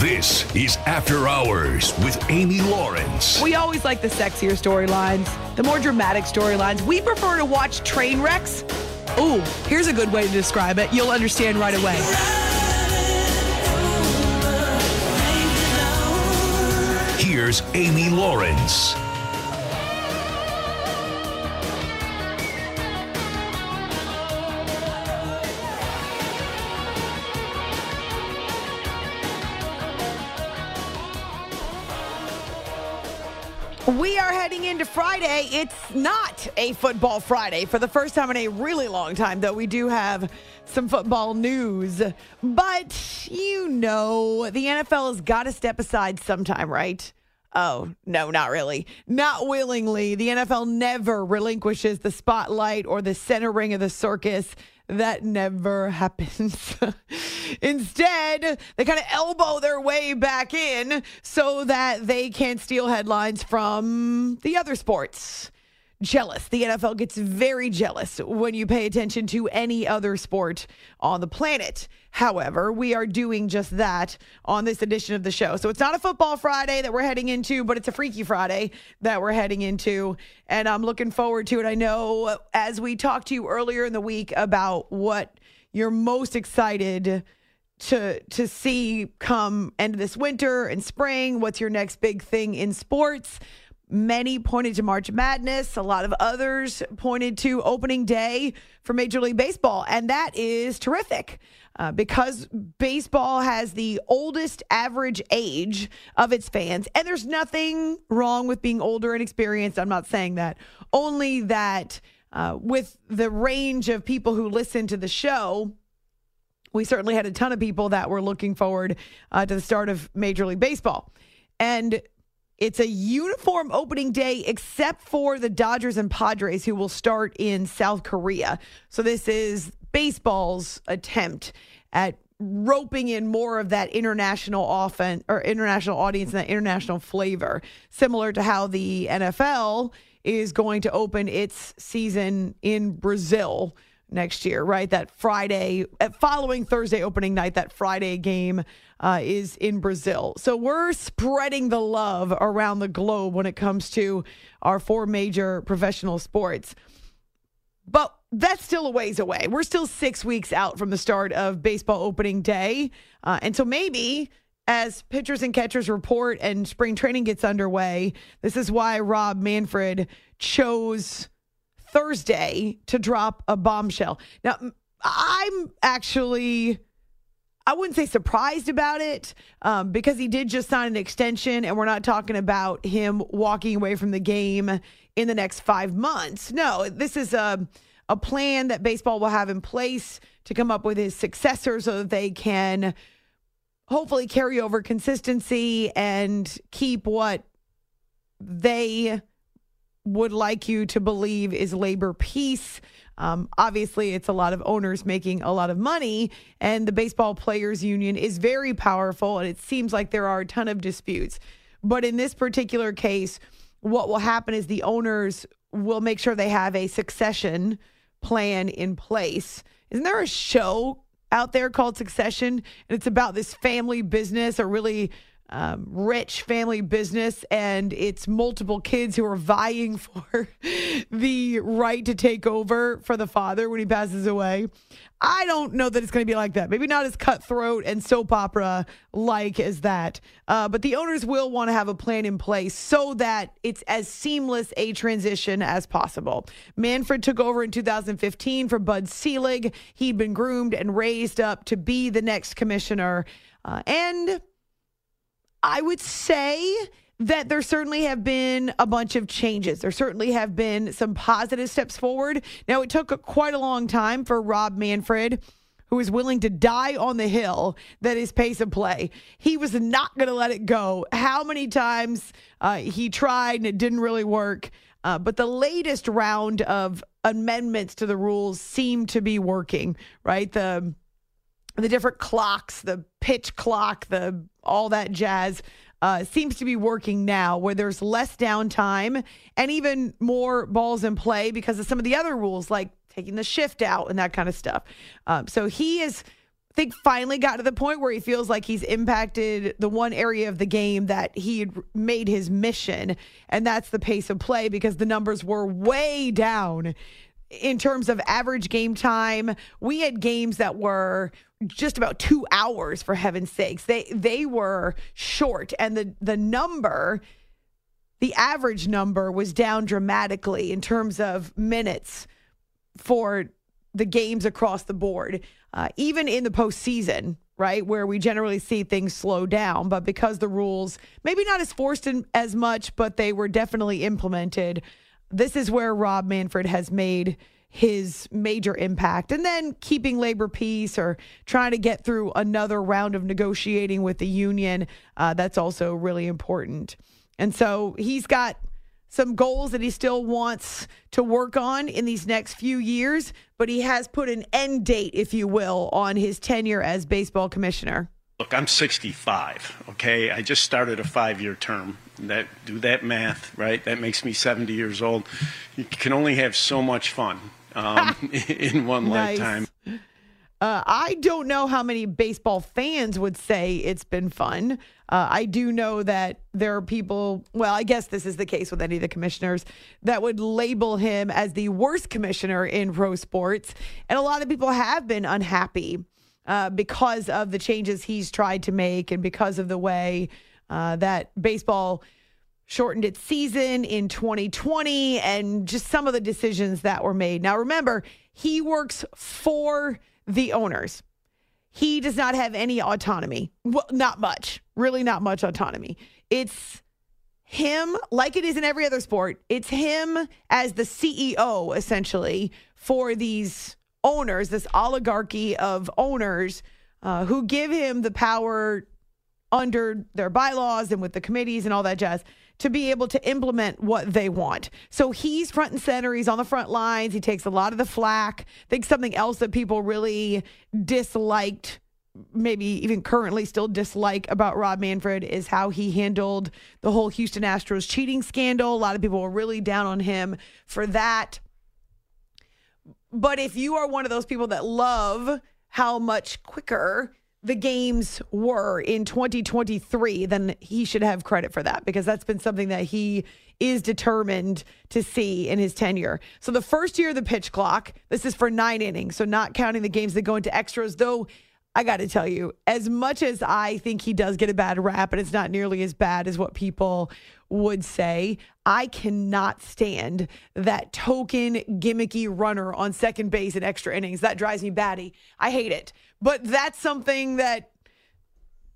This is After Hours with Amy Lawrence. We always like the sexier storylines, the more dramatic storylines. We prefer to watch train wrecks. Ooh, here's a good way to describe it. You'll understand right away. Here's Amy Lawrence. We are heading into Friday. It's not a football Friday for the first time in a really long time, though we do have some football news. But you know, the NFL has got to step aside sometime, right? Oh, no, not really. Not willingly. The NFL never relinquishes the spotlight or the center ring of the circus. That never happens. Instead, they kind of elbow their way back in so that they can steal headlines from the other sports jealous. The NFL gets very jealous when you pay attention to any other sport on the planet. However, we are doing just that on this edition of the show. So it's not a football Friday that we're heading into, but it's a Freaky Friday that we're heading into. And I'm looking forward to it. I know as we talked to you earlier in the week about what you're most excited to to see come end this winter and spring what's your next big thing in sports Many pointed to March Madness. A lot of others pointed to opening day for Major League Baseball. And that is terrific uh, because baseball has the oldest average age of its fans. And there's nothing wrong with being older and experienced. I'm not saying that. Only that uh, with the range of people who listen to the show, we certainly had a ton of people that were looking forward uh, to the start of Major League Baseball. And it's a uniform opening day, except for the Dodgers and Padres, who will start in South Korea. So, this is baseball's attempt at roping in more of that international offense or international audience and that international flavor, similar to how the NFL is going to open its season in Brazil next year, right? That Friday, uh, following Thursday opening night, that Friday game uh, is in Brazil. So we're spreading the love around the globe when it comes to our four major professional sports. But that's still a ways away. We're still six weeks out from the start of baseball opening day. Uh, and so maybe as pitchers and catchers report and spring training gets underway, this is why Rob Manfred chose Thursday to drop a bombshell. Now, I'm actually. I wouldn't say surprised about it um, because he did just sign an extension, and we're not talking about him walking away from the game in the next five months. No, this is a a plan that baseball will have in place to come up with his successor so that they can hopefully carry over consistency and keep what they would like you to believe is labor peace. Um, obviously, it's a lot of owners making a lot of money, and the Baseball Players Union is very powerful, and it seems like there are a ton of disputes. But in this particular case, what will happen is the owners will make sure they have a succession plan in place. Isn't there a show out there called Succession? And it's about this family business, or really um, rich family business and it's multiple kids who are vying for the right to take over for the father when he passes away. I don't know that it's going to be like that. Maybe not as cutthroat and soap opera like as that. Uh, but the owners will want to have a plan in place so that it's as seamless a transition as possible. Manfred took over in 2015 for Bud Selig. He'd been groomed and raised up to be the next commissioner. Uh, and I would say that there certainly have been a bunch of changes. There certainly have been some positive steps forward. Now, it took quite a long time for Rob Manfred, who was willing to die on the hill that is pace of play. He was not going to let it go. How many times uh, he tried and it didn't really work. Uh, but the latest round of amendments to the rules seem to be working, right? The the different clocks, the pitch clock, the all that jazz uh, seems to be working now, where there's less downtime and even more balls in play because of some of the other rules, like taking the shift out and that kind of stuff. Um, so he is. I think finally got to the point where he feels like he's impacted the one area of the game that he had made his mission, and that's the pace of play because the numbers were way down in terms of average game time. We had games that were just about two hours for heaven's sakes. They they were short, and the the number, the average number, was down dramatically in terms of minutes for the games across the board. Uh, even in the postseason, right, where we generally see things slow down, but because the rules maybe not as forced in, as much, but they were definitely implemented. This is where Rob Manfred has made his major impact. And then keeping labor peace or trying to get through another round of negotiating with the union, uh, that's also really important. And so he's got some goals that he still wants to work on in these next few years, but he has put an end date, if you will, on his tenure as baseball commissioner. Look, I'm 65. Okay, I just started a five-year term. That do that math, right? That makes me 70 years old. You can only have so much fun um, in one nice. lifetime. Uh, I don't know how many baseball fans would say it's been fun. Uh, I do know that there are people, well, I guess this is the case with any of the commissioners, that would label him as the worst commissioner in pro sports. And a lot of people have been unhappy uh, because of the changes he's tried to make and because of the way uh, that baseball shortened its season in 2020 and just some of the decisions that were made. Now, remember, he works for the owners. He does not have any autonomy. Well, not much, really, not much autonomy. It's him, like it is in every other sport, it's him as the CEO, essentially, for these owners, this oligarchy of owners uh, who give him the power under their bylaws and with the committees and all that jazz to be able to implement what they want. So he's front and center. He's on the front lines. He takes a lot of the flack. I think something else that people really disliked maybe even currently still dislike about Rob Manfred is how he handled the whole Houston Astros cheating scandal. A lot of people were really down on him for that. But if you are one of those people that love how much quicker the games were in 2023, then he should have credit for that because that's been something that he is determined to see in his tenure. So the first year of the pitch clock, this is for nine innings, so not counting the games that go into extras, though. I got to tell you, as much as I think he does get a bad rap, and it's not nearly as bad as what people would say, I cannot stand that token gimmicky runner on second base in extra innings. That drives me batty. I hate it. But that's something that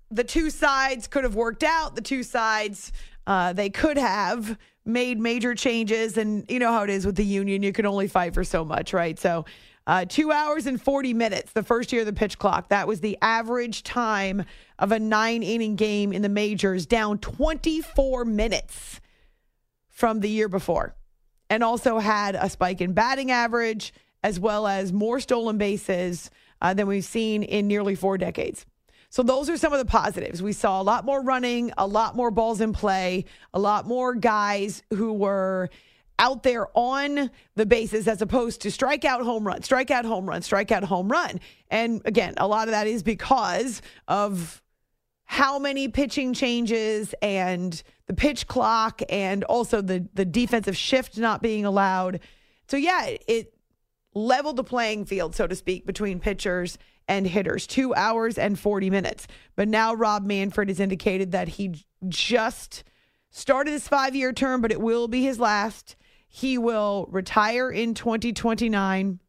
the two sides could have worked out. The two sides, uh, they could have made major changes. And you know how it is with the union, you can only fight for so much, right? So, uh, two hours and 40 minutes the first year of the pitch clock. That was the average time of a nine inning game in the majors, down 24 minutes from the year before. And also had a spike in batting average as well as more stolen bases uh, than we've seen in nearly four decades. So those are some of the positives. We saw a lot more running, a lot more balls in play, a lot more guys who were out there on the bases as opposed to strikeout home run, strikeout home run, strikeout home run. And again, a lot of that is because of how many pitching changes and the pitch clock and also the the defensive shift not being allowed. So yeah, it leveled the playing field, so to speak, between pitchers and hitters. Two hours and 40 minutes. But now Rob Manfred has indicated that he just started his five year term, but it will be his last. He will retire in 2029.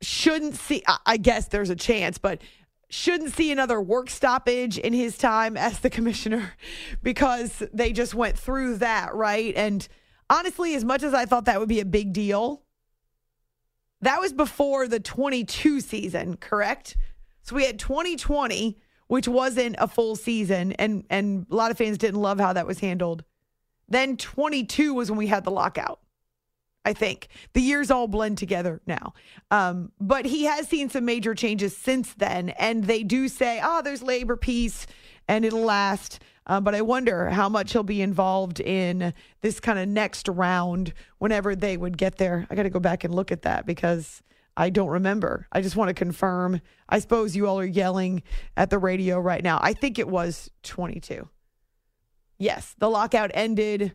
Shouldn't see, I guess there's a chance, but shouldn't see another work stoppage in his time as the commissioner because they just went through that, right? And honestly, as much as I thought that would be a big deal, that was before the 22 season, correct? So we had 2020, which wasn't a full season, and and a lot of fans didn't love how that was handled. Then 22 was when we had the lockout. I think the years all blend together now. Um, but he has seen some major changes since then, and they do say, "Oh, there's labor peace, and it'll last." Uh, but I wonder how much he'll be involved in this kind of next round whenever they would get there. I got to go back and look at that because I don't remember. I just want to confirm. I suppose you all are yelling at the radio right now. I think it was 22. Yes, the lockout ended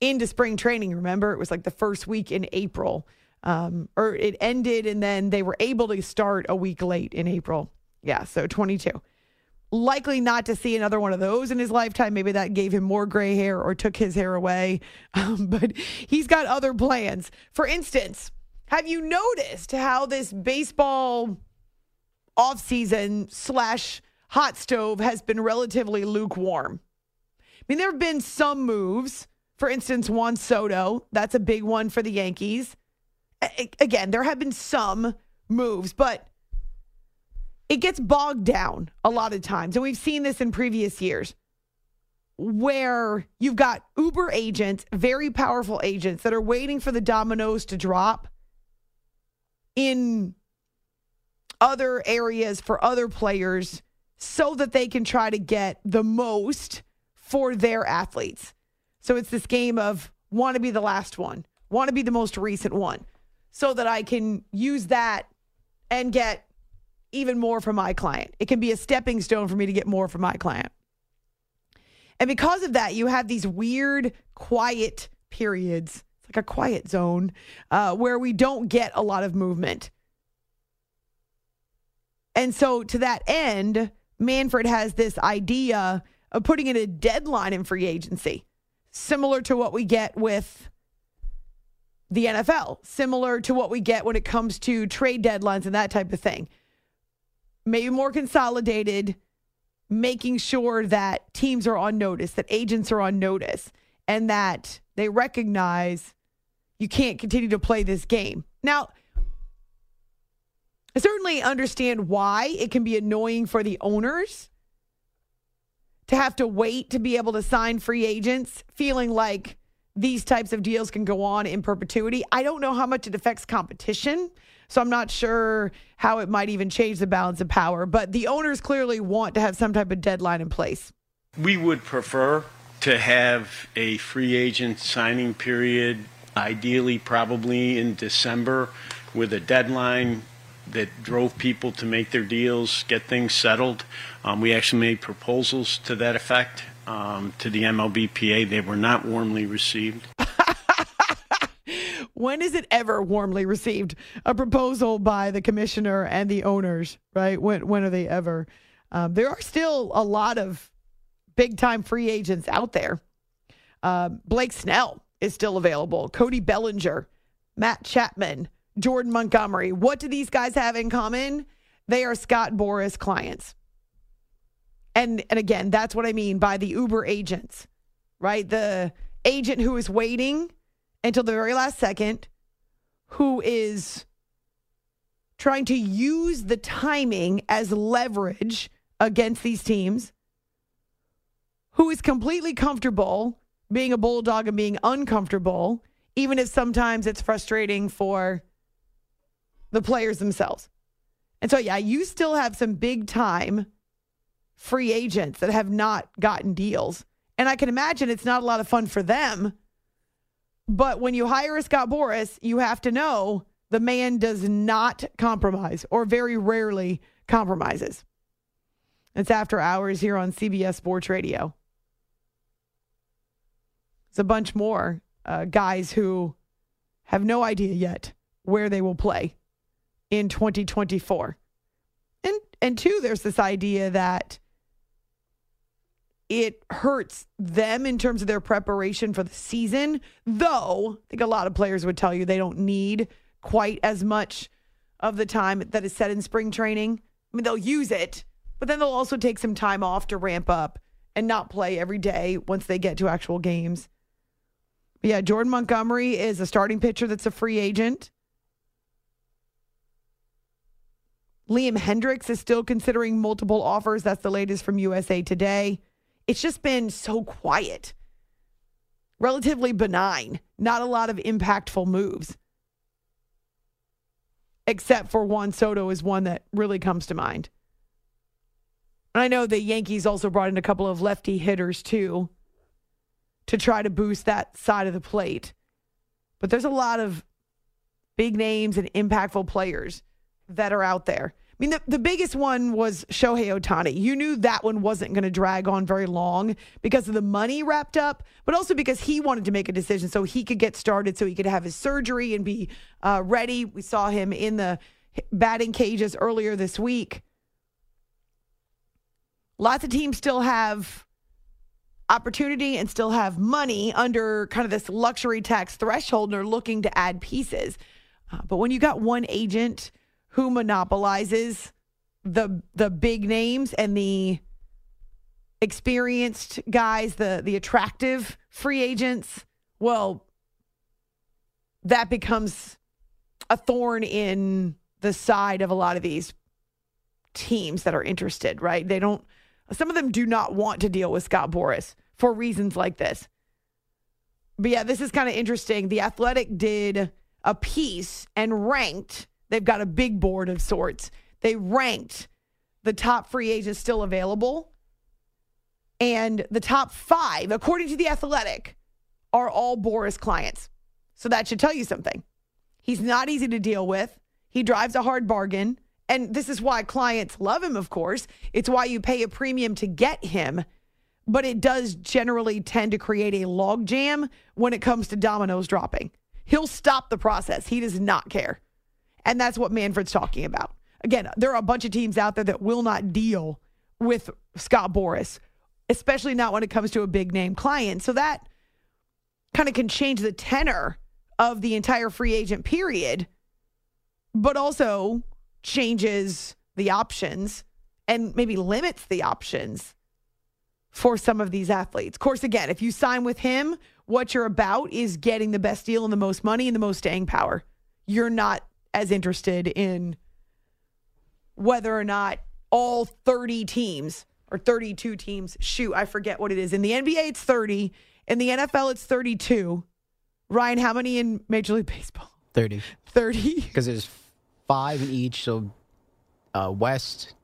into spring training. Remember, it was like the first week in April, um, or it ended and then they were able to start a week late in April. Yeah, so 22 likely not to see another one of those in his lifetime. Maybe that gave him more gray hair or took his hair away. Um, but he's got other plans. For instance, have you noticed how this baseball offseason slash hot stove has been relatively lukewarm? I mean, there have been some moves. For instance, Juan Soto, that's a big one for the Yankees. A- again, there have been some moves, but it gets bogged down a lot of times. And we've seen this in previous years where you've got Uber agents, very powerful agents that are waiting for the dominoes to drop in other areas for other players so that they can try to get the most for their athletes. So it's this game of want to be the last one, want to be the most recent one, so that I can use that and get even more from my client. It can be a stepping stone for me to get more from my client. And because of that, you have these weird, quiet periods. It's like a quiet zone uh, where we don't get a lot of movement. And so, to that end, Manfred has this idea of putting in a deadline in free agency, similar to what we get with the NFL, similar to what we get when it comes to trade deadlines and that type of thing maybe more consolidated, making sure that teams are on notice, that agents are on notice, and that they recognize you can't continue to play this game. Now, I certainly understand why it can be annoying for the owners to have to wait to be able to sign free agents, feeling like these types of deals can go on in perpetuity. I don't know how much it affects competition. So I'm not sure how it might even change the balance of power. But the owners clearly want to have some type of deadline in place. We would prefer to have a free agent signing period, ideally, probably in December, with a deadline that drove people to make their deals, get things settled. Um, we actually made proposals to that effect um, to the MLBPA. They were not warmly received. when is it ever warmly received? A proposal by the commissioner and the owners, right? When when are they ever? Um, there are still a lot of big time free agents out there. Um, Blake Snell is still available. Cody Bellinger, Matt Chapman, Jordan Montgomery. What do these guys have in common? They are Scott Boras clients. And and again, that's what I mean by the Uber agents, right? The agent who is waiting until the very last second, who is trying to use the timing as leverage against these teams, who is completely comfortable being a bulldog and being uncomfortable, even if sometimes it's frustrating for the players themselves. And so, yeah, you still have some big time free agents that have not gotten deals. And I can imagine it's not a lot of fun for them but when you hire a Scott Boras, you have to know the man does not compromise or very rarely compromises. It's after hours here on CBS Sports Radio. It's a bunch more uh, guys who have no idea yet where they will play in 2024. And and two, there's this idea that it hurts them in terms of their preparation for the season, though I think a lot of players would tell you they don't need quite as much of the time that is set in spring training. I mean, they'll use it, but then they'll also take some time off to ramp up and not play every day once they get to actual games. But yeah, Jordan Montgomery is a starting pitcher that's a free agent. Liam Hendriks is still considering multiple offers. That's the latest from USA Today. It's just been so quiet, relatively benign, not a lot of impactful moves. Except for Juan Soto is one that really comes to mind. And I know the Yankees also brought in a couple of lefty hitters too to try to boost that side of the plate. But there's a lot of big names and impactful players that are out there. I mean, the, the biggest one was Shohei Ohtani. You knew that one wasn't going to drag on very long because of the money wrapped up, but also because he wanted to make a decision so he could get started, so he could have his surgery and be uh, ready. We saw him in the batting cages earlier this week. Lots of teams still have opportunity and still have money under kind of this luxury tax threshold and are looking to add pieces. Uh, but when you got one agent, who monopolizes the the big names and the experienced guys, the the attractive free agents, well, that becomes a thorn in the side of a lot of these teams that are interested, right? They don't some of them do not want to deal with Scott Boras for reasons like this. But yeah, this is kind of interesting. The Athletic did a piece and ranked They've got a big board of sorts. They ranked the top free agents still available. And the top five, according to The Athletic, are all Boras clients. So that should tell you something. He's not easy to deal with. He drives a hard bargain. And this is why clients love him, of course. It's why you pay a premium to get him. But it does generally tend to create a logjam when it comes to dominoes dropping. He'll stop the process. He does not care. And that's what Manfred's talking about. Again, there are a bunch of teams out there that will not deal with Scott Boras, especially not when it comes to a big name client. So that kind of can change the tenor of the entire free agent period, but also changes the options and maybe limits the options for some of these athletes. Of course, again, if you sign with him, what you're about is getting the best deal and the most money and the most staying power. You're not as interested in whether or not all 30 teams or 32 teams shoot. I forget what it is. In the NBA, it's 30. In the NFL, it's 32. Ryan, how many in Major League Baseball? 30. 30? Because there's five in each. So uh, West,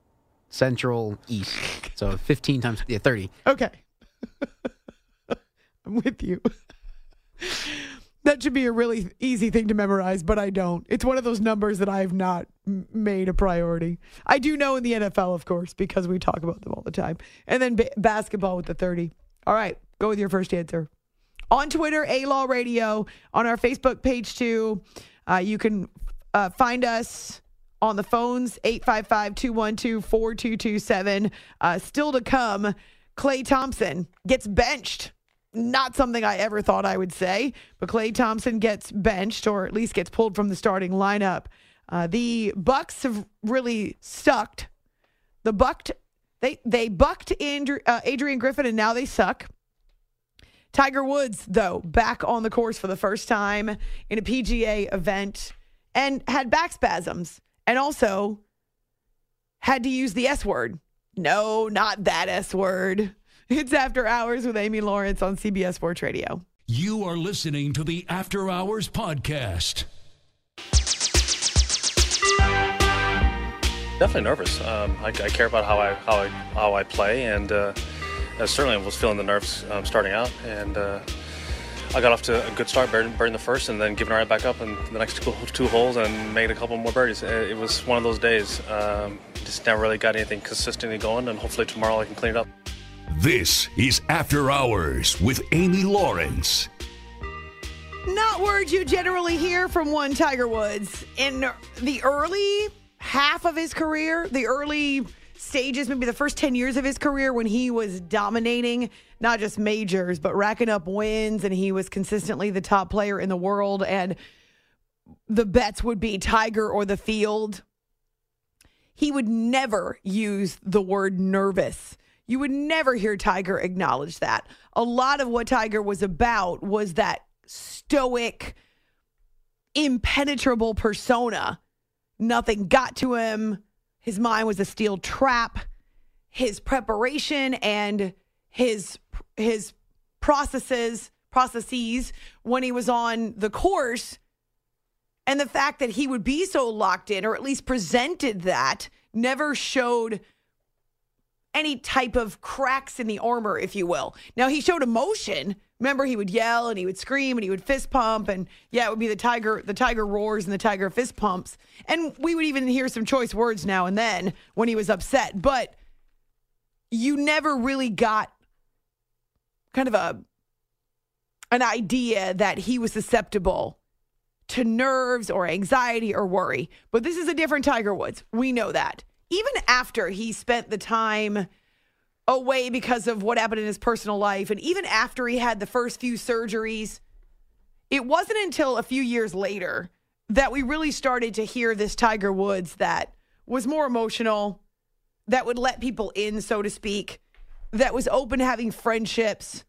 Central, East. So 15 times, yeah, 30. Okay. I'm with you. That should be a really easy thing to memorize, but I don't. It's one of those numbers that I have not made a priority. I do know in the NFL, of course, because we talk about them all the time. And then ba- basketball with the 30. All right, go with your first answer. On Twitter, A Law Radio. On our Facebook page, too. Uh, you can uh, find us on the phones 855 212 4227. Uh, still to come, Klay Thompson gets benched not something I ever thought I would say, but Klay Thompson gets benched or at least gets pulled from the starting lineup. Uh, the Bucks have really sucked. The bucked they they bucked Andrew, uh, Adrian Griffin and now they suck. Tiger Woods though back on the course for the first time in a PGA event and had back spasms and also had to use the S word. No, not that S word. It's After Hours with Amy Lawrence on CBS Sports Radio. You are listening to the After Hours Podcast. Definitely nervous. Um, I, I, care about how I how I how I play, and uh, I certainly was feeling the nerves um, starting out. And uh, I got off to a good start, burning, burning the first, and then giving right back up in the next two, two holes and made a couple more birdies. It, it was one of those days. Um, just never really got anything consistently going, and hopefully tomorrow I can clean it up. This is After Hours with Amy Lawrence. Not words you generally hear from one Tiger Woods. In the early half of his career, the early stages, maybe the first 10 years of his career when he was dominating not just majors, but racking up wins, and he was consistently the top player in the world. And the bets would be Tiger or the field. He would never use the word nervous. You would never hear Tiger acknowledge that. A lot of what Tiger was about was that stoic, impenetrable persona. Nothing got to him. His mind was a steel trap. His preparation and his his processes processes when he was on the course and the fact that he would be so locked in or at least presented that never showed any type of cracks in the armor if you will now he showed emotion remember he would yell and he would scream and he would fist pump and yeah it would be the tiger the tiger roars and the tiger fist pumps and we would even hear some choice words now and then when he was upset but you never really got kind of a an idea that he was susceptible to nerves or anxiety or worry. But this is a different Tiger Woods. We know that. Even after he spent the time away because of what happened in his personal life, and even after he had the first few surgeries, it wasn't until a few years later that we really started to hear this Tiger Woods that was more emotional, that would let people in, so to speak, that was open to having friendships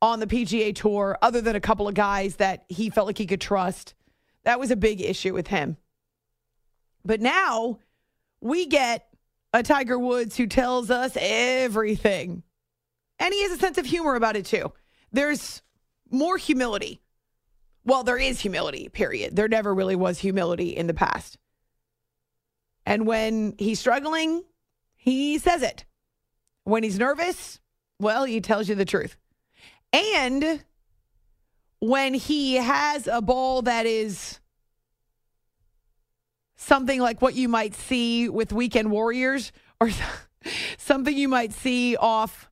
on the PGA Tour, other than a couple of guys that he felt like he could trust. That was a big issue with him. But now we get a Tiger Woods who tells us everything. And he has a sense of humor about it too. There's more humility. Well, there is humility, period. There never really was humility in the past. And when he's struggling, he says it. When he's nervous, well, he tells you the truth. And when he has a ball that is something like what you might see with Weekend Warriors or something you might see off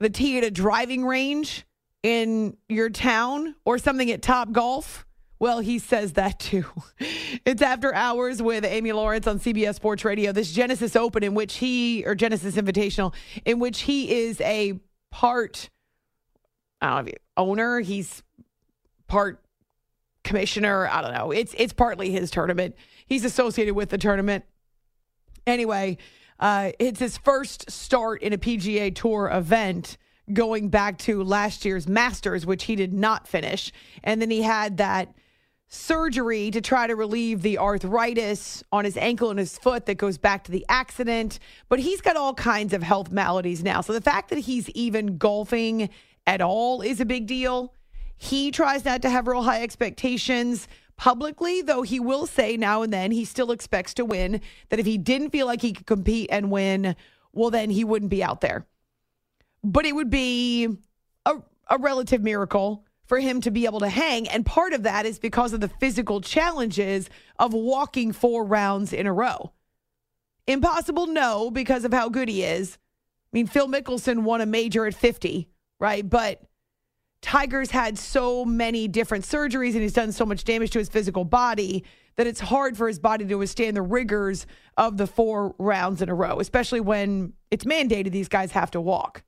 the tee at a driving range in your town or something at Top Golf. Well, he says that too. It's after hours with Amy Lawrence on CBS Sports Radio. This Genesis Open, in which he, or Genesis Invitational, in which he is a part I don't know, owner. He's part commissioner. I don't know. It's it's partly his tournament. He's associated with the tournament. Anyway, uh, it's his first start in a PGA Tour event going back to last year's Masters, which he did not finish. And then he had that surgery to try to relieve the arthritis on his ankle and his foot that goes back to the accident. But he's got all kinds of health maladies now. So the fact that he's even golfing at all is a big deal. He tries not to have real high expectations publicly, though he will say now and then he still expects to win. That if he didn't feel like he could compete and win, well, then he wouldn't be out there. But it would be a, a relative miracle for him to be able to hang. And part of that is because of the physical challenges of walking four rounds in a row. Impossible, no, because of how good he is. I mean, Phil Mickelson won a major at 50 right? But Tiger's had so many different surgeries and he's done so much damage to his physical body that it's hard for his body to withstand the rigors of the four rounds in a row, especially when it's mandated these guys have to walk.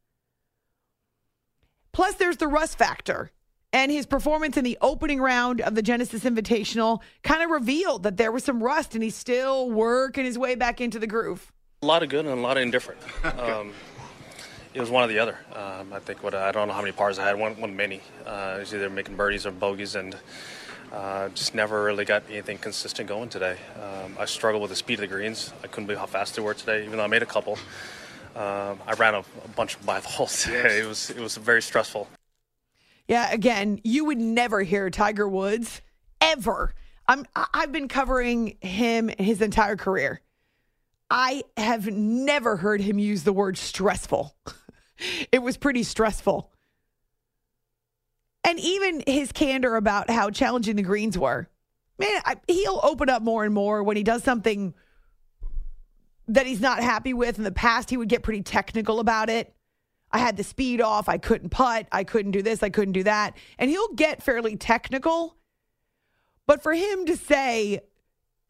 Plus, there's the rust factor. And his performance in the opening round of the Genesis Invitational kind of revealed that there was some rust and he's still working his way back into the groove. A lot of good and a lot of indifferent. Um, it was one or the other. Um, I think what I don't know how many pars I had. One, one many. Uh, it was either making birdies or bogeys, and uh, just never really got anything consistent going today. Um, I struggled with the speed of the greens. I couldn't believe how fast they were today, even though I made a couple. Um, I ran a, a, bunch of by the holes today. Yes. It was it was very stressful. Yeah, again, you would never hear Tiger Woods ever. I'm I've been covering him his entire career. I have never heard him use the word stressful. it was pretty stressful. And even his candor about how challenging the greens were. Man, I, he'll open up more and more when he does something that he's not happy with. In the past, he would get pretty technical about it. I had the speed off. I couldn't putt. I couldn't do this. I couldn't do that. And he'll get fairly technical. But for him to say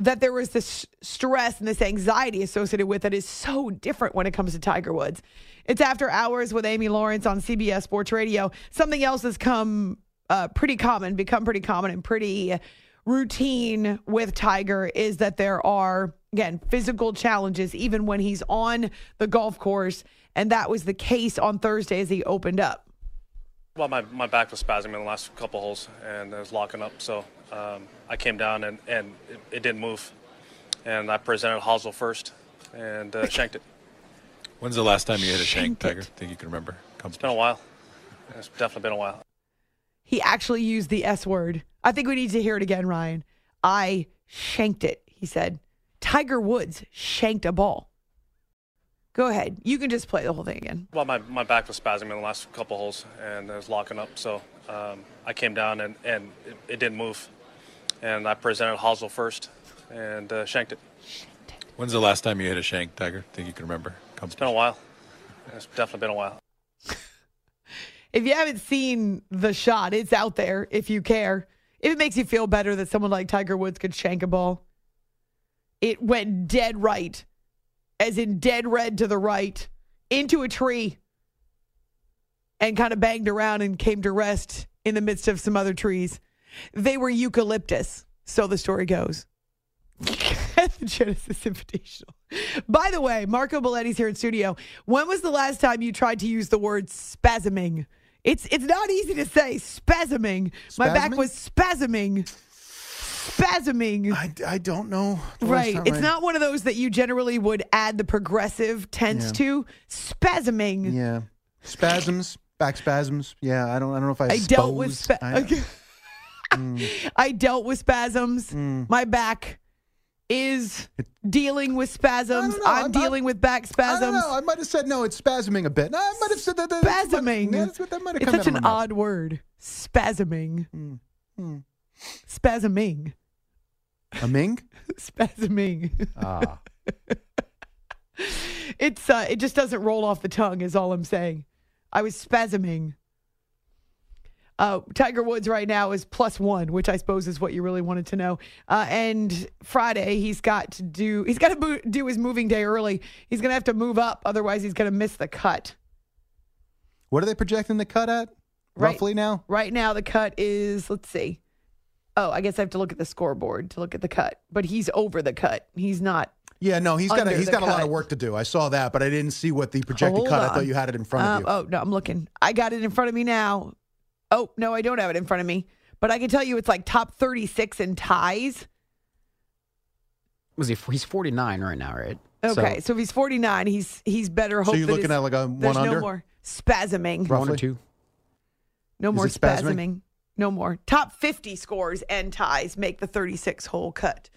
that there was this stress and this anxiety associated with it is so different when it comes to Tiger Woods. It's after hours with Amy Lawrence on CBS Sports Radio. Something else has come uh, pretty common, become pretty common and pretty routine with Tiger is that there are, again, physical challenges even when he's on the golf course. And that was the case on Thursday as he opened up. Well, my, my back was spasming in the last couple holes, and it was locking up. So um, I came down, and, and it, it, didn't move. And I presented Hosel first and uh, shanked it. When's the last time you hit a shank, Tiger? I Think you can remember? It's been a while. It's definitely been a while. He actually used the S word. I think we need to hear it again, Ryan. I shanked it, he said. Tiger Woods shanked a ball. Go ahead. You can just play the whole thing again. Well, my, my back was spasming in the last couple holes, and it was locking up. So um, I came down, and, and it, it, didn't move. And I presented Hosel first and uh, shanked it. When's the last time you hit a shank, Tiger? Think you can remember? It's been a while. It's definitely been a while. if you haven't seen the shot, it's out there if you care. If it makes you feel better that someone like Tiger Woods could shank a ball, it went dead right as in dead red to the right, into a tree, and kind of banged around and came to rest in the midst of some other trees. They were eucalyptus, so the story goes. the Genesis Invitational. By the way, Marco Belletti's here in studio. When was the last time you tried to use the word spasming? It's it's not easy to say spasming. spasming? My back was spasming spasming. I, I don't know. Right. It's I... not one of those that you generally would add the progressive tense yeah. to. Spasming. Yeah. Spasms, back spasms. Yeah, I don't I don't know if I I dealt with spa- mm. I dealt with spasms. Mm. My back is dealing with spasms. I'm, I'm, dealing I'm, with back spasms. I know. I might have said no. It's spasming a bit. I might have said that. that spasming. That, that, that might have it's such an odd word. Spasming. Mm. mm. Spasming. A ming? Spasming. Ah. it's uh, it just doesn't roll off the tongue. Is all I'm saying. I was spasming. Uh, Tiger Woods right now is plus one, which I suppose is what you really wanted to know. Uh, and Friday, he's got to do he's got to bo- do his moving day early. He's going to have to move up, otherwise he's going to miss the cut. What are they projecting the cut at roughly now? Right now, the cut is let's see, Oh, I guess I have to look at the scoreboard to look at the cut. But he's over the cut. He's not. Yeah, no, he's got a, he's got cut. a lot of work to do. I saw that, but I didn't see what the projected Hold cut. On. I thought you had it in front um, of you. Oh no, I'm looking. I got it in front of me now. Oh no, I don't have it in front of me. But I can tell you, it's like top 36 in ties. Was he? He's 49 right now, right? Okay, so, so if he's 49, he's he's better. Hope so you're looking at like a one there's under. no more spasming. Roughly. One or two. No Is more spasming? spasming. No more. Top 50 scores and ties make the 36 hole cut.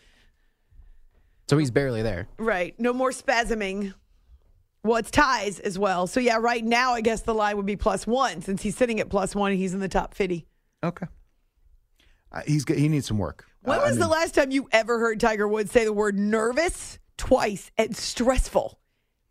So he's barely there. Right. No more spasming. Well, it's ties as well. So, yeah, right now, I guess the line would be plus one. Since he's sitting at plus one, and he's in the top 50. Okay. Uh, he's He needs some work. When uh, was I mean, the last time you ever heard Tiger Woods say the word nervous twice and stressful?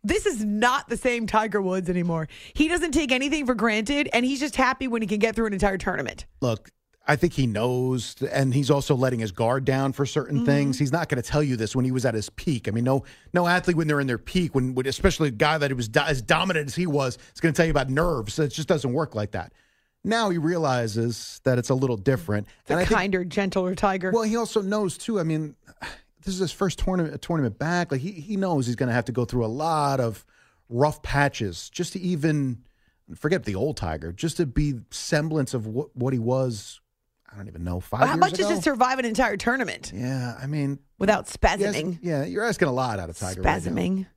This is not the same Tiger Woods anymore. He doesn't take anything for granted, and he's just happy when he can get through an entire tournament. Look, I think he knows, and he's also letting his guard down for certain mm-hmm. things. He's not going to tell you this when he was at his peak. I mean, no, no athlete when they're in their peak, when, when especially a guy that was do, as dominant as he was, is going to tell you about nerves. It just doesn't work like that. Now he realizes that it's a little different. It's and a I kinder, think, gentler Tiger. Well, he also knows too. I mean, this is his first tournament tournament back. Like he he knows he's going to have to go through a lot of rough patches just to even forget the old Tiger, just to be semblance of what what he was. I don't even know five. Well, how much ago? is to survive an entire tournament? Yeah, I mean, without spasming. yeah, you're asking a lot out of Tiger. Spasming. Right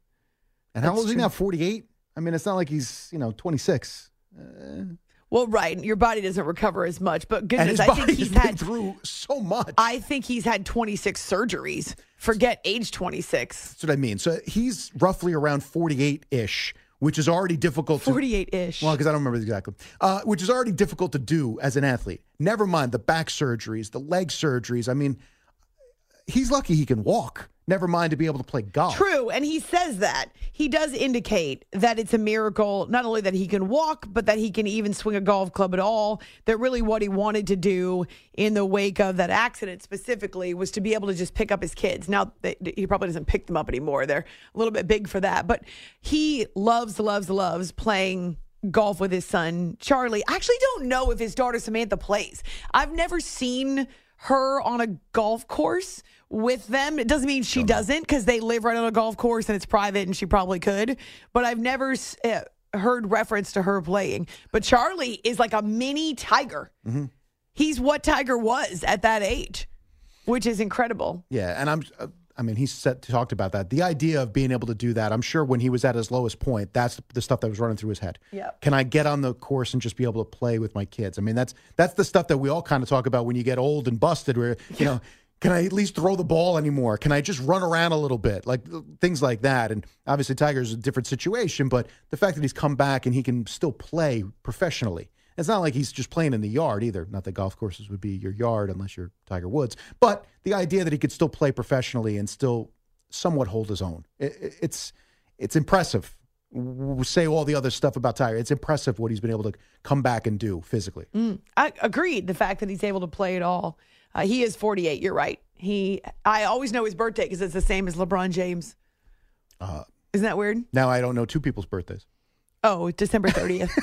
and how old is he now? Forty eight. I mean, it's not like he's you know twenty six. Uh, well, right. Your body doesn't recover as much, but goodness, I think he's had through so much. I think he's had 26 surgeries. Forget age 26. That's what I mean. So he's roughly around 48 ish which is already difficult. 48 ish. Well, because I don't remember exactly, uh, which is already difficult to do as an athlete. Never mind the back surgeries, the leg surgeries. I mean, he's lucky he can walk. Never mind to be able to play golf. True, and he says that. He does indicate that it's a miracle, not only that he can walk, but that he can even swing a golf club at all. That really what he wanted to do in the wake of that accident specifically was to be able to just pick up his kids. Now, they, he probably doesn't pick them up anymore. They're a little bit big for that. But he loves, loves, loves playing golf with his son, Charlie. I actually don't know if his daughter Samantha plays. I've never seen her on a golf course with them. It doesn't mean she doesn't because they live right on a golf course and it's private and she probably could. But I've never uh, heard reference to her playing. But Charlie is like a mini tiger. Mm-hmm. He's what Tiger was at that age, which is incredible. Yeah, and I'm. Uh, I mean, he said talked about that. The idea of being able to do that. I'm sure when he was at his lowest point, that's the stuff that was running through his head. Yep. Can I get on the course and just be able to play with my kids? I mean, that's that's the stuff that we all kind of talk about when you get old and busted. Where you know. Can I at least throw the ball anymore? Can I just run around a little bit? Like things like that. And obviously, Tiger's a different situation, but the fact that he's come back and he can still play professionally. It's not like he's just playing in the yard either. Not that golf courses would be your yard unless you're Tiger Woods. But the idea that he could still play professionally and still somewhat hold his own, it, it's it's impressive. Say all the other stuff about Tiger. It's impressive what he's been able to come back and do physically. Mm, I agreed. The fact that he's able to play it all. Uh, he is 48. You're right. He. I always know his birthday because it's the same as LeBron James. Uh, Isn't that weird? now I don't know two people's birthdays. Oh, December 30th.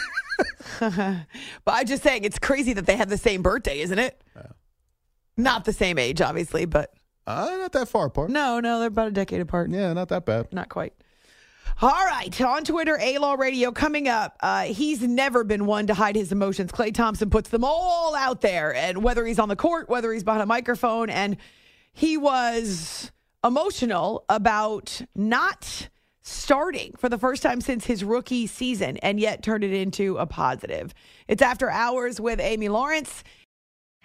but I'm just saying, it's crazy that they have the same birthday, isn't it? Not the same age, obviously, but Uh, not that far apart. no, no, they're about a decade apart. Yeah, not that bad. Not quite. All right, on Twitter, A Law Radio coming up. Uh, he's never been one to hide his emotions. Klay Thompson puts them all out there, and whether he's on the court, whether he's behind a microphone, and he was emotional about not starting for the first time since his rookie season, and yet turned it into a positive. It's after hours with Amy Lawrence.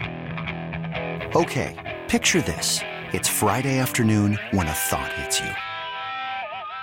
Okay, picture this. It's Friday afternoon when a thought hits you.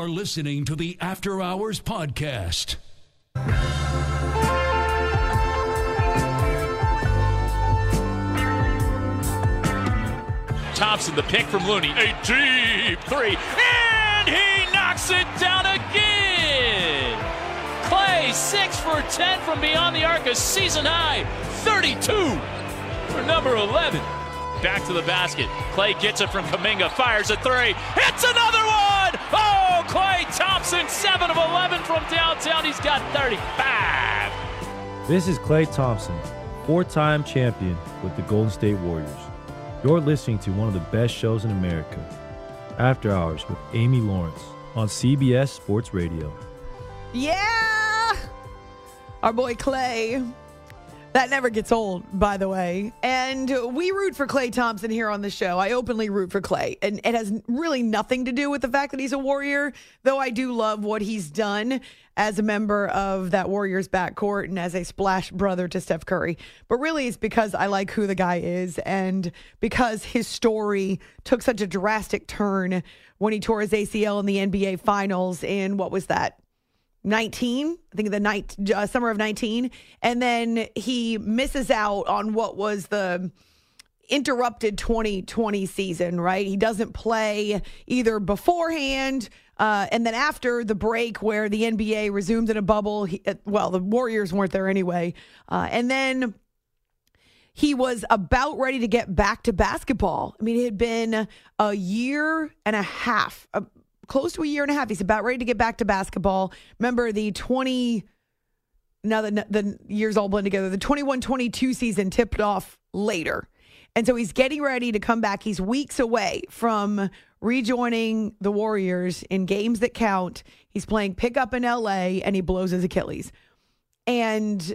You are listening to the After Hours Podcast. Thompson, the pick from Looney. A deep three. And he knocks it down again. Klay, 6 for 10 from beyond the arc, a season high. 32 for number 11. Back to the basket. Klay gets it from Kuminga, fires a three. Hits another one. Oh, Klay Thompson 7 of 11 from downtown. He's got 35. This is Klay Thompson, four time champion with the Golden State Warriors. You're listening to one of the best shows in America, After Hours with Amy Lawrence on CBS Sports Radio. Yeah! Our boy Klay. That never gets old, by the way. And we root for Klay Thompson here on the show. I openly root for Klay. And it has really nothing to do with the fact that he's a Warrior, though I do love what he's done as a member of that Warriors backcourt and as a splash brother to Steph Curry. But really, it's because I like who the guy is and because his story took such a drastic turn when he tore his ACL in the NBA Finals in what was that? 19, I think the night uh, summer of 19, and then he misses out on what was the interrupted 2020 season, right? He doesn't play either beforehand uh, and then after the break where the NBA resumed in a bubble. He, uh, well, the Warriors weren't there anyway. Uh, and then he was about ready to get back to basketball. I mean, it had been a year and a half, uh, close to a year and a half. He's about ready to get back to basketball. Remember the 20 now the the years all blend together. The 21-22 season tipped off later. And so he's getting ready to come back. He's weeks away from rejoining the Warriors in games that count. He's playing pickup in LA and he blows his Achilles. And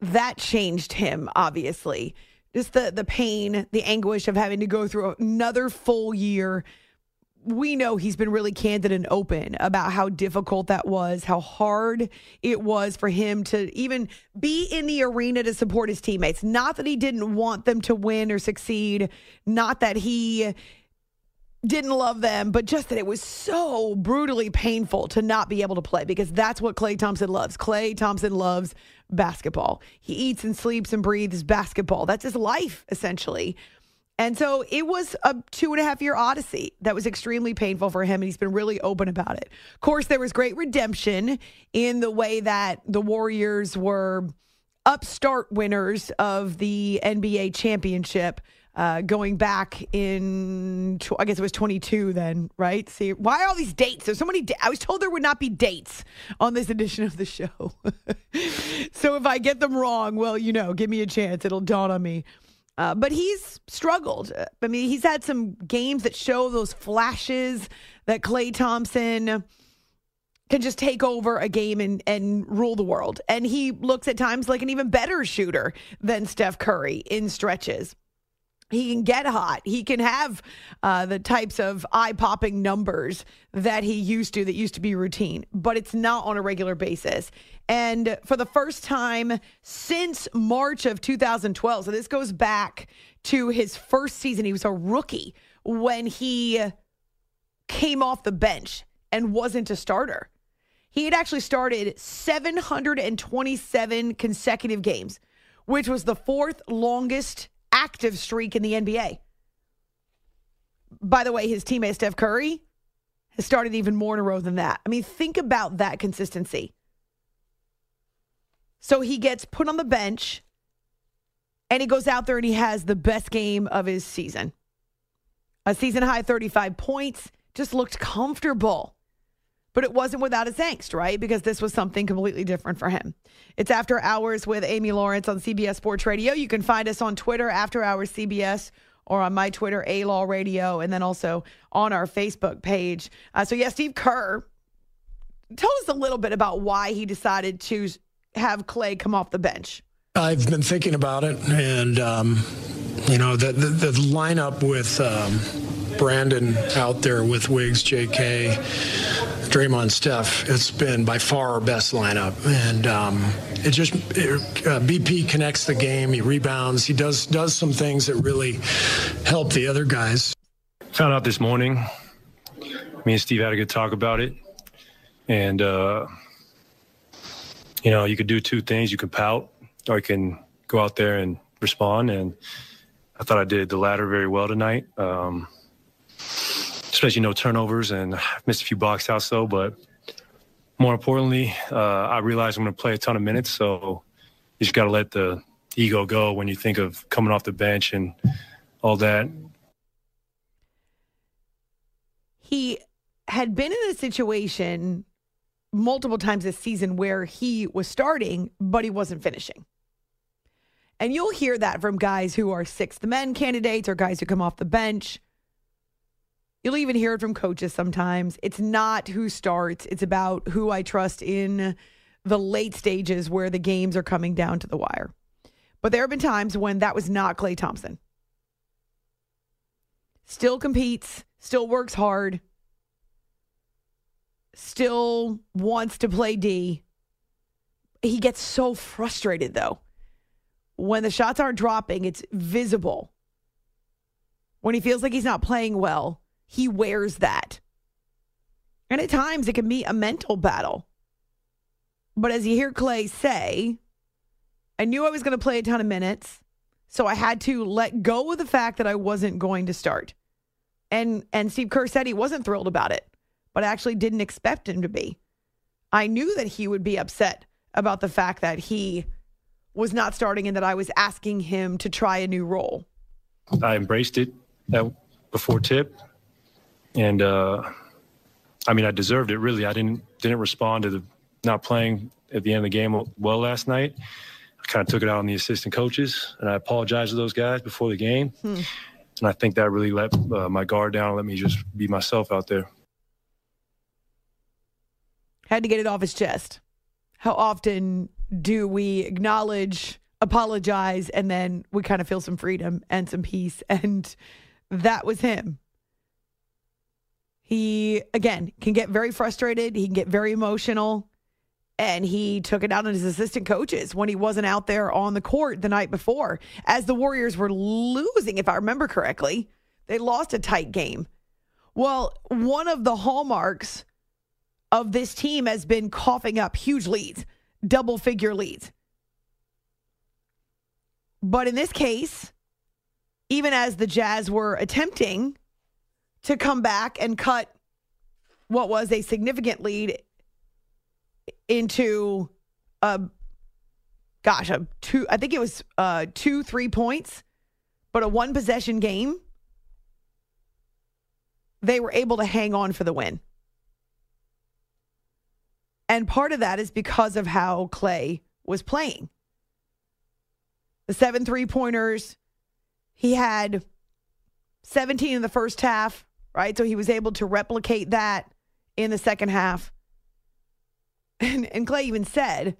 that changed him obviously. Just the the pain, the anguish of having to go through another full year we know he's been really candid and open about how difficult that was, how hard it was for him to even be in the arena to support his teammates. Not that he didn't want them to win or succeed, not that he didn't love them, but just that it was so brutally painful to not be able to play because that's what Klay Thompson loves. Klay Thompson loves basketball. He eats and sleeps and breathes basketball. That's his life, essentially. And so it was a two and a half year odyssey that was extremely painful for him. And he's been really open about it. Of course, there was great redemption in the way that the Warriors were upstart winners of the NBA championship. Uh, going back in, I guess it was 22 then, right? See, why all these dates? There's so many. Da- I was told there would not be dates on this edition of the show. so if I get them wrong, well, you know, give me a chance. It'll dawn on me. Uh, but he's struggled. I mean, he's had some games that show those flashes that Klay Thompson can just take over a game and, and rule the world. And he looks at times like an even better shooter than Steph Curry in stretches. He can get hot. He can have uh, the types of eye popping numbers that he used to, that used to be routine, but it's not on a regular basis. And for the first time since March of 2012, so this goes back to his first season, he was a rookie when he came off the bench and wasn't a starter. He had actually started 727 consecutive games, which was the fourth longest active streak in the NBA. By the way, his teammate Steph Curry has started even more in a row than that. I mean, think about that consistency. So he gets put on the bench and he goes out there and he has the best game of his season. A season high 35 points, just looked comfortable. But it wasn't without his angst, right? Because this was something completely different for him. It's After Hours with Amy Lawrence on CBS Sports Radio. You can find us on Twitter, After Hours CBS, or on my Twitter, A Law Radio, and then also on our Facebook page. Uh, so, yeah, Steve Kerr, tell us a little bit about why he decided to have Klay come off the bench? I've been thinking about it, and um, you know the, the, the lineup with um, Brandin out there with Wiggs, J.K., Draymond, Steph. It's been by far our best lineup, and um, it just it, uh, BP connects the game. He rebounds. He does does some things that really help the other guys. Found out this morning. Me and Steve had a good talk about it, and. Uh, you know, you could do two things. You can pout or you can go out there and respond. And I thought I did the latter very well tonight. Um, especially no turnovers and missed a few box outs though. But more importantly, uh, I realized I'm going to play a ton of minutes. So you just got to let the ego go when you think of coming off the bench and all that. He had been in a situation multiple times this season where he was starting, but he wasn't finishing. And you'll hear that from guys who are sixth men candidates or guys who come off the bench. You'll even hear it from coaches sometimes. It's not who starts, it's about who I trust in the late stages where the games are coming down to the wire. But there have been times when that was not Klay Thompson. Still competes, still works hard, still wants to play D. He gets so frustrated though. When the shots aren't dropping, it's visible. When he feels like he's not playing well, he wears that. And at times it can be a mental battle. But as you hear Klay say, I knew I was going to play a ton of minutes, so I had to let go of the fact that I wasn't going to start. And and Steve Kerr said he wasn't thrilled about it, but I actually didn't expect him to be. I knew that he would be upset about the fact that he was not starting and that I was asking him to try a new role. I embraced it that before tip, and uh, I mean I deserved it. Really, I didn't didn't respond to the not playing at the end of the game well last night. I kind of took it out on the assistant coaches, and I apologized to those guys before the game. Hmm. And I think that really let uh, my guard down and let me just be myself out there. Had to get it off his chest. How often do we acknowledge, apologize, and then we kind of feel some freedom and some peace? And that was him. He, again, can get very frustrated. He can get very emotional. And he took it out on his assistant coaches when he wasn't out there on the court the night before. As the Warriors were losing, if I remember correctly, they lost a tight game. Well, one of the hallmarks of this team has been coughing up huge leads, double figure leads. But in this case, even as the Jazz were attempting to come back and cut what was a significant lead into a gosh, a two I think it was uh two, three points, but a one possession game. They were able to hang on for the win. And part of that is because of how Klay was playing. The seven three pointers, he had 17 in the first half, right? So he was able to replicate that in the second half. And, and Klay even said,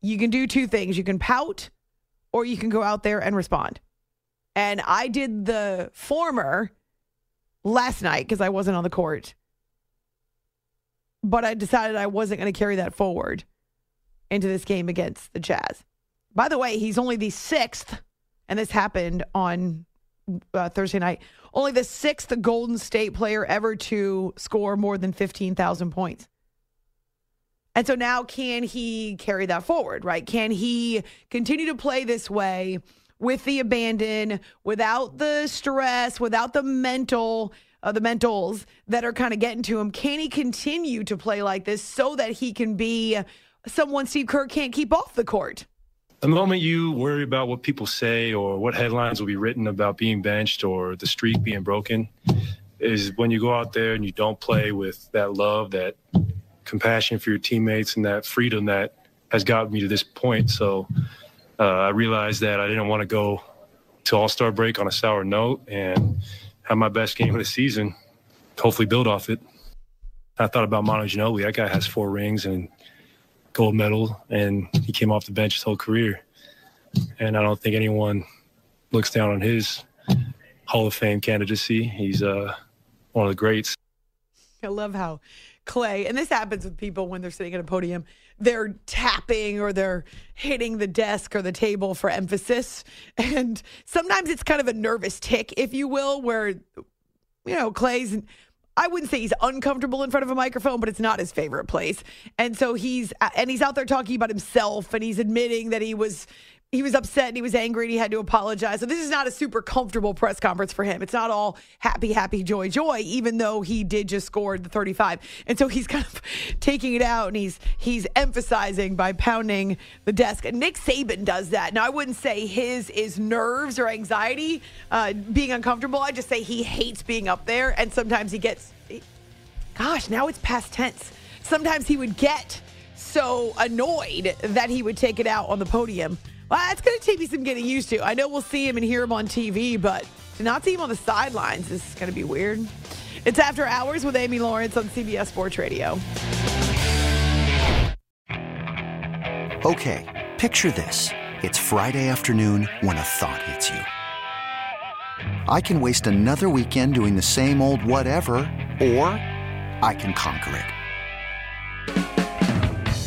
you can do two things. You can pout or you can go out there and respond. And I did the former last night because I wasn't on the court. But I decided I wasn't going to carry that forward into this game against the Jazz. By the way, he's only the sixth, and this happened on uh, Thursday night, only the sixth Golden State player ever to score more than 15,000 points. And so now, can he carry that forward, right? Can he continue to play this way with the abandon, without the stress, without the mental, uh, the mentals that are kind of getting to him? Can he continue to play like this so that he can be someone Steve Kerr can't keep off the court? The moment you worry about what people say or what headlines will be written about being benched or the streak being broken is when you go out there and you don't play with that love, that compassion for your teammates, and that freedom that has gotten me to this point. So uh, I realized that I didn't want to go to All Star break on a sour note and have my best game of the season, hopefully build off it. I thought about Manu Ginobili. That guy has four rings and gold medal, and he came off the bench his whole career. And I don't think anyone looks down on his Hall of Fame candidacy. He's uh, one of the greats. I love how Klay, and this happens with people when they're sitting at a podium, they're tapping or they're hitting the desk or the table for emphasis. And sometimes it's kind of a nervous tick, if you will, where, you know, Klay's, I wouldn't say he's uncomfortable in front of a microphone, but it's not his favorite place. And so he's and he's out there talking about himself and he's admitting that he was he was upset and he was angry and he had to apologize. So this is not a super comfortable press conference for him. It's not all happy, happy, joy, joy, even though he did just score the 35. And so he's kind of taking it out and he's he's emphasizing by pounding the desk. And Nick Saban does that. Now I wouldn't say his is nerves or anxiety, uh, being uncomfortable. I just say he hates being up there and sometimes he gets gosh, now it's past tense. sometimes he would get so annoyed that he would take it out on the podium. Well, that's going to take me some getting used to. I know we'll see him and hear him on TV, but to not see him on the sidelines is going to be weird. It's After Hours with Amy Lawrence on CBS Sports Radio. Okay, picture this. It's Friday afternoon when a thought hits you. I can waste another weekend doing the same old whatever, or I can conquer it.